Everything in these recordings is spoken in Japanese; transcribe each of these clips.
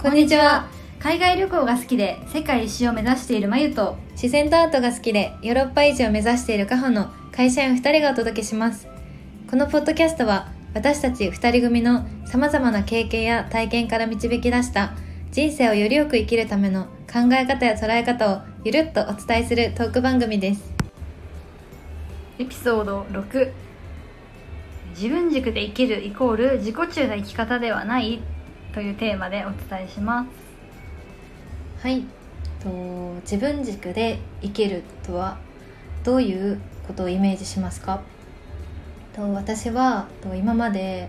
こんにちは。海外旅行が好きで世界一周を目指しているまゆと。自然とアートが好きでヨーロッパ維持を目指しているカホの会社員2人がお届けします。このポッドキャストは私たち2人組のさまざまな経験や体験から導き出した人生をよりよく生きるための考え方や捉え方をゆるっとお伝えするトーク番組です。エピソード6自分軸で生きるイコール自己中な生き方ではないというテーマでお伝えします。はい。と自分軸で生きるとはどういうことをイメージしますか？と私はと今まで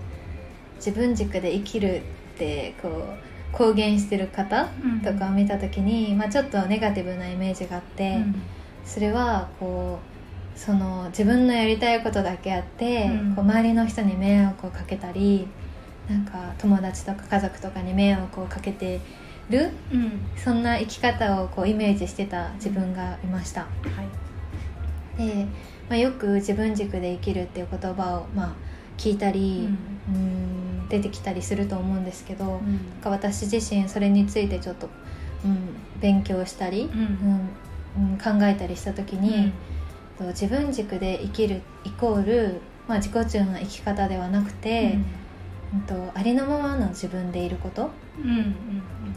自分軸で生きるってこう公言してる方とかを見た時に、まあ、ちょっとネガティブなイメージがあって、うん。それはこうその自分のやりたいことだけあって、うん。こう周りの人に迷惑をかけたりなんか友達とか家族とかに迷惑をかけてるうん。そんな生き方をこうイメージしてた自分がいました。はい。で、まあ、よく自分軸で生きるっていう言葉を、まあ、聞いたり、うーん出てきたりすると思うんですけど、なんか私自身それについてちょっと、うん、勉強したり、うん。うんうん考えたりした時に、と自分軸で生きるイコール、まあ、自己中の生き方ではなくて、うんとありのままの自分でいること。うんうん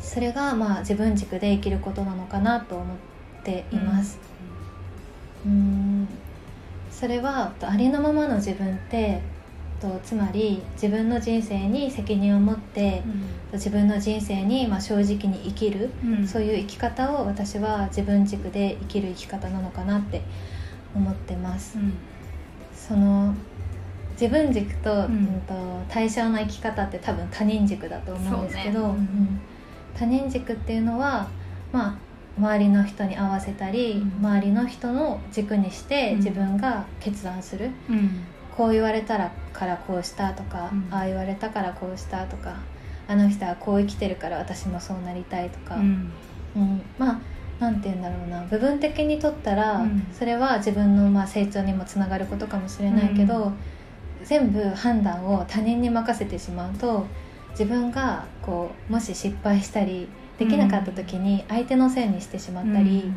それがまあ自分軸で生きることなのかなと思っています。うんそれはとありのままの自分ってとつまり自分の人生に責任を持って自分の人生にまあ正直に生きるうん。そういう生き方を私は自分軸で生きる生き方なのかなって思ってます。うん。その自分軸と,、ううんん、と対象の生き方って多分他人軸だと思うんですけど、ね。うんうん。他人軸っていうのは、まあ、周りの人に合わせたり、うん。周りの人の軸にしてうん。自分が決断する、うん。こう言われたらからこうしたとか、うん。ああ言われたからこうしたとかあの人はこう生きてるから私もそうなりたいとか、うん。うん。まあなんて言うんだろうな。部分的にとったら、うん。それは自分のまあ成長にもつながることかもしれないけど、う全部判断を他人に任せてしまうと自分がこうもし失敗したりできなかった時に相手のせいにしてしまったり、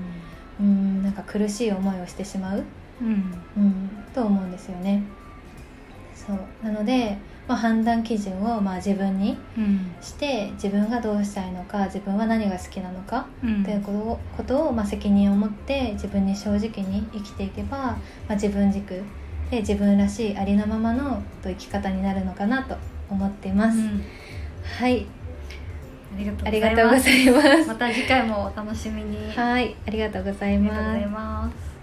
うん、なんか苦しい思いをしてしまう、うん。うん、と思うんですよね。そう。なので、まあ、判断基準をまあ自分にうん。して自分がどうしたいのか自分は何が好きなのかうん。ということをことを、まあ、責任を持って自分に正直に生きていけば、まあ、自分軸で自分らしいありのままのと生き方になるのかなと思っています、うん。はい。ありがとうございます。また次回もお楽しみに。あはいありがとうございます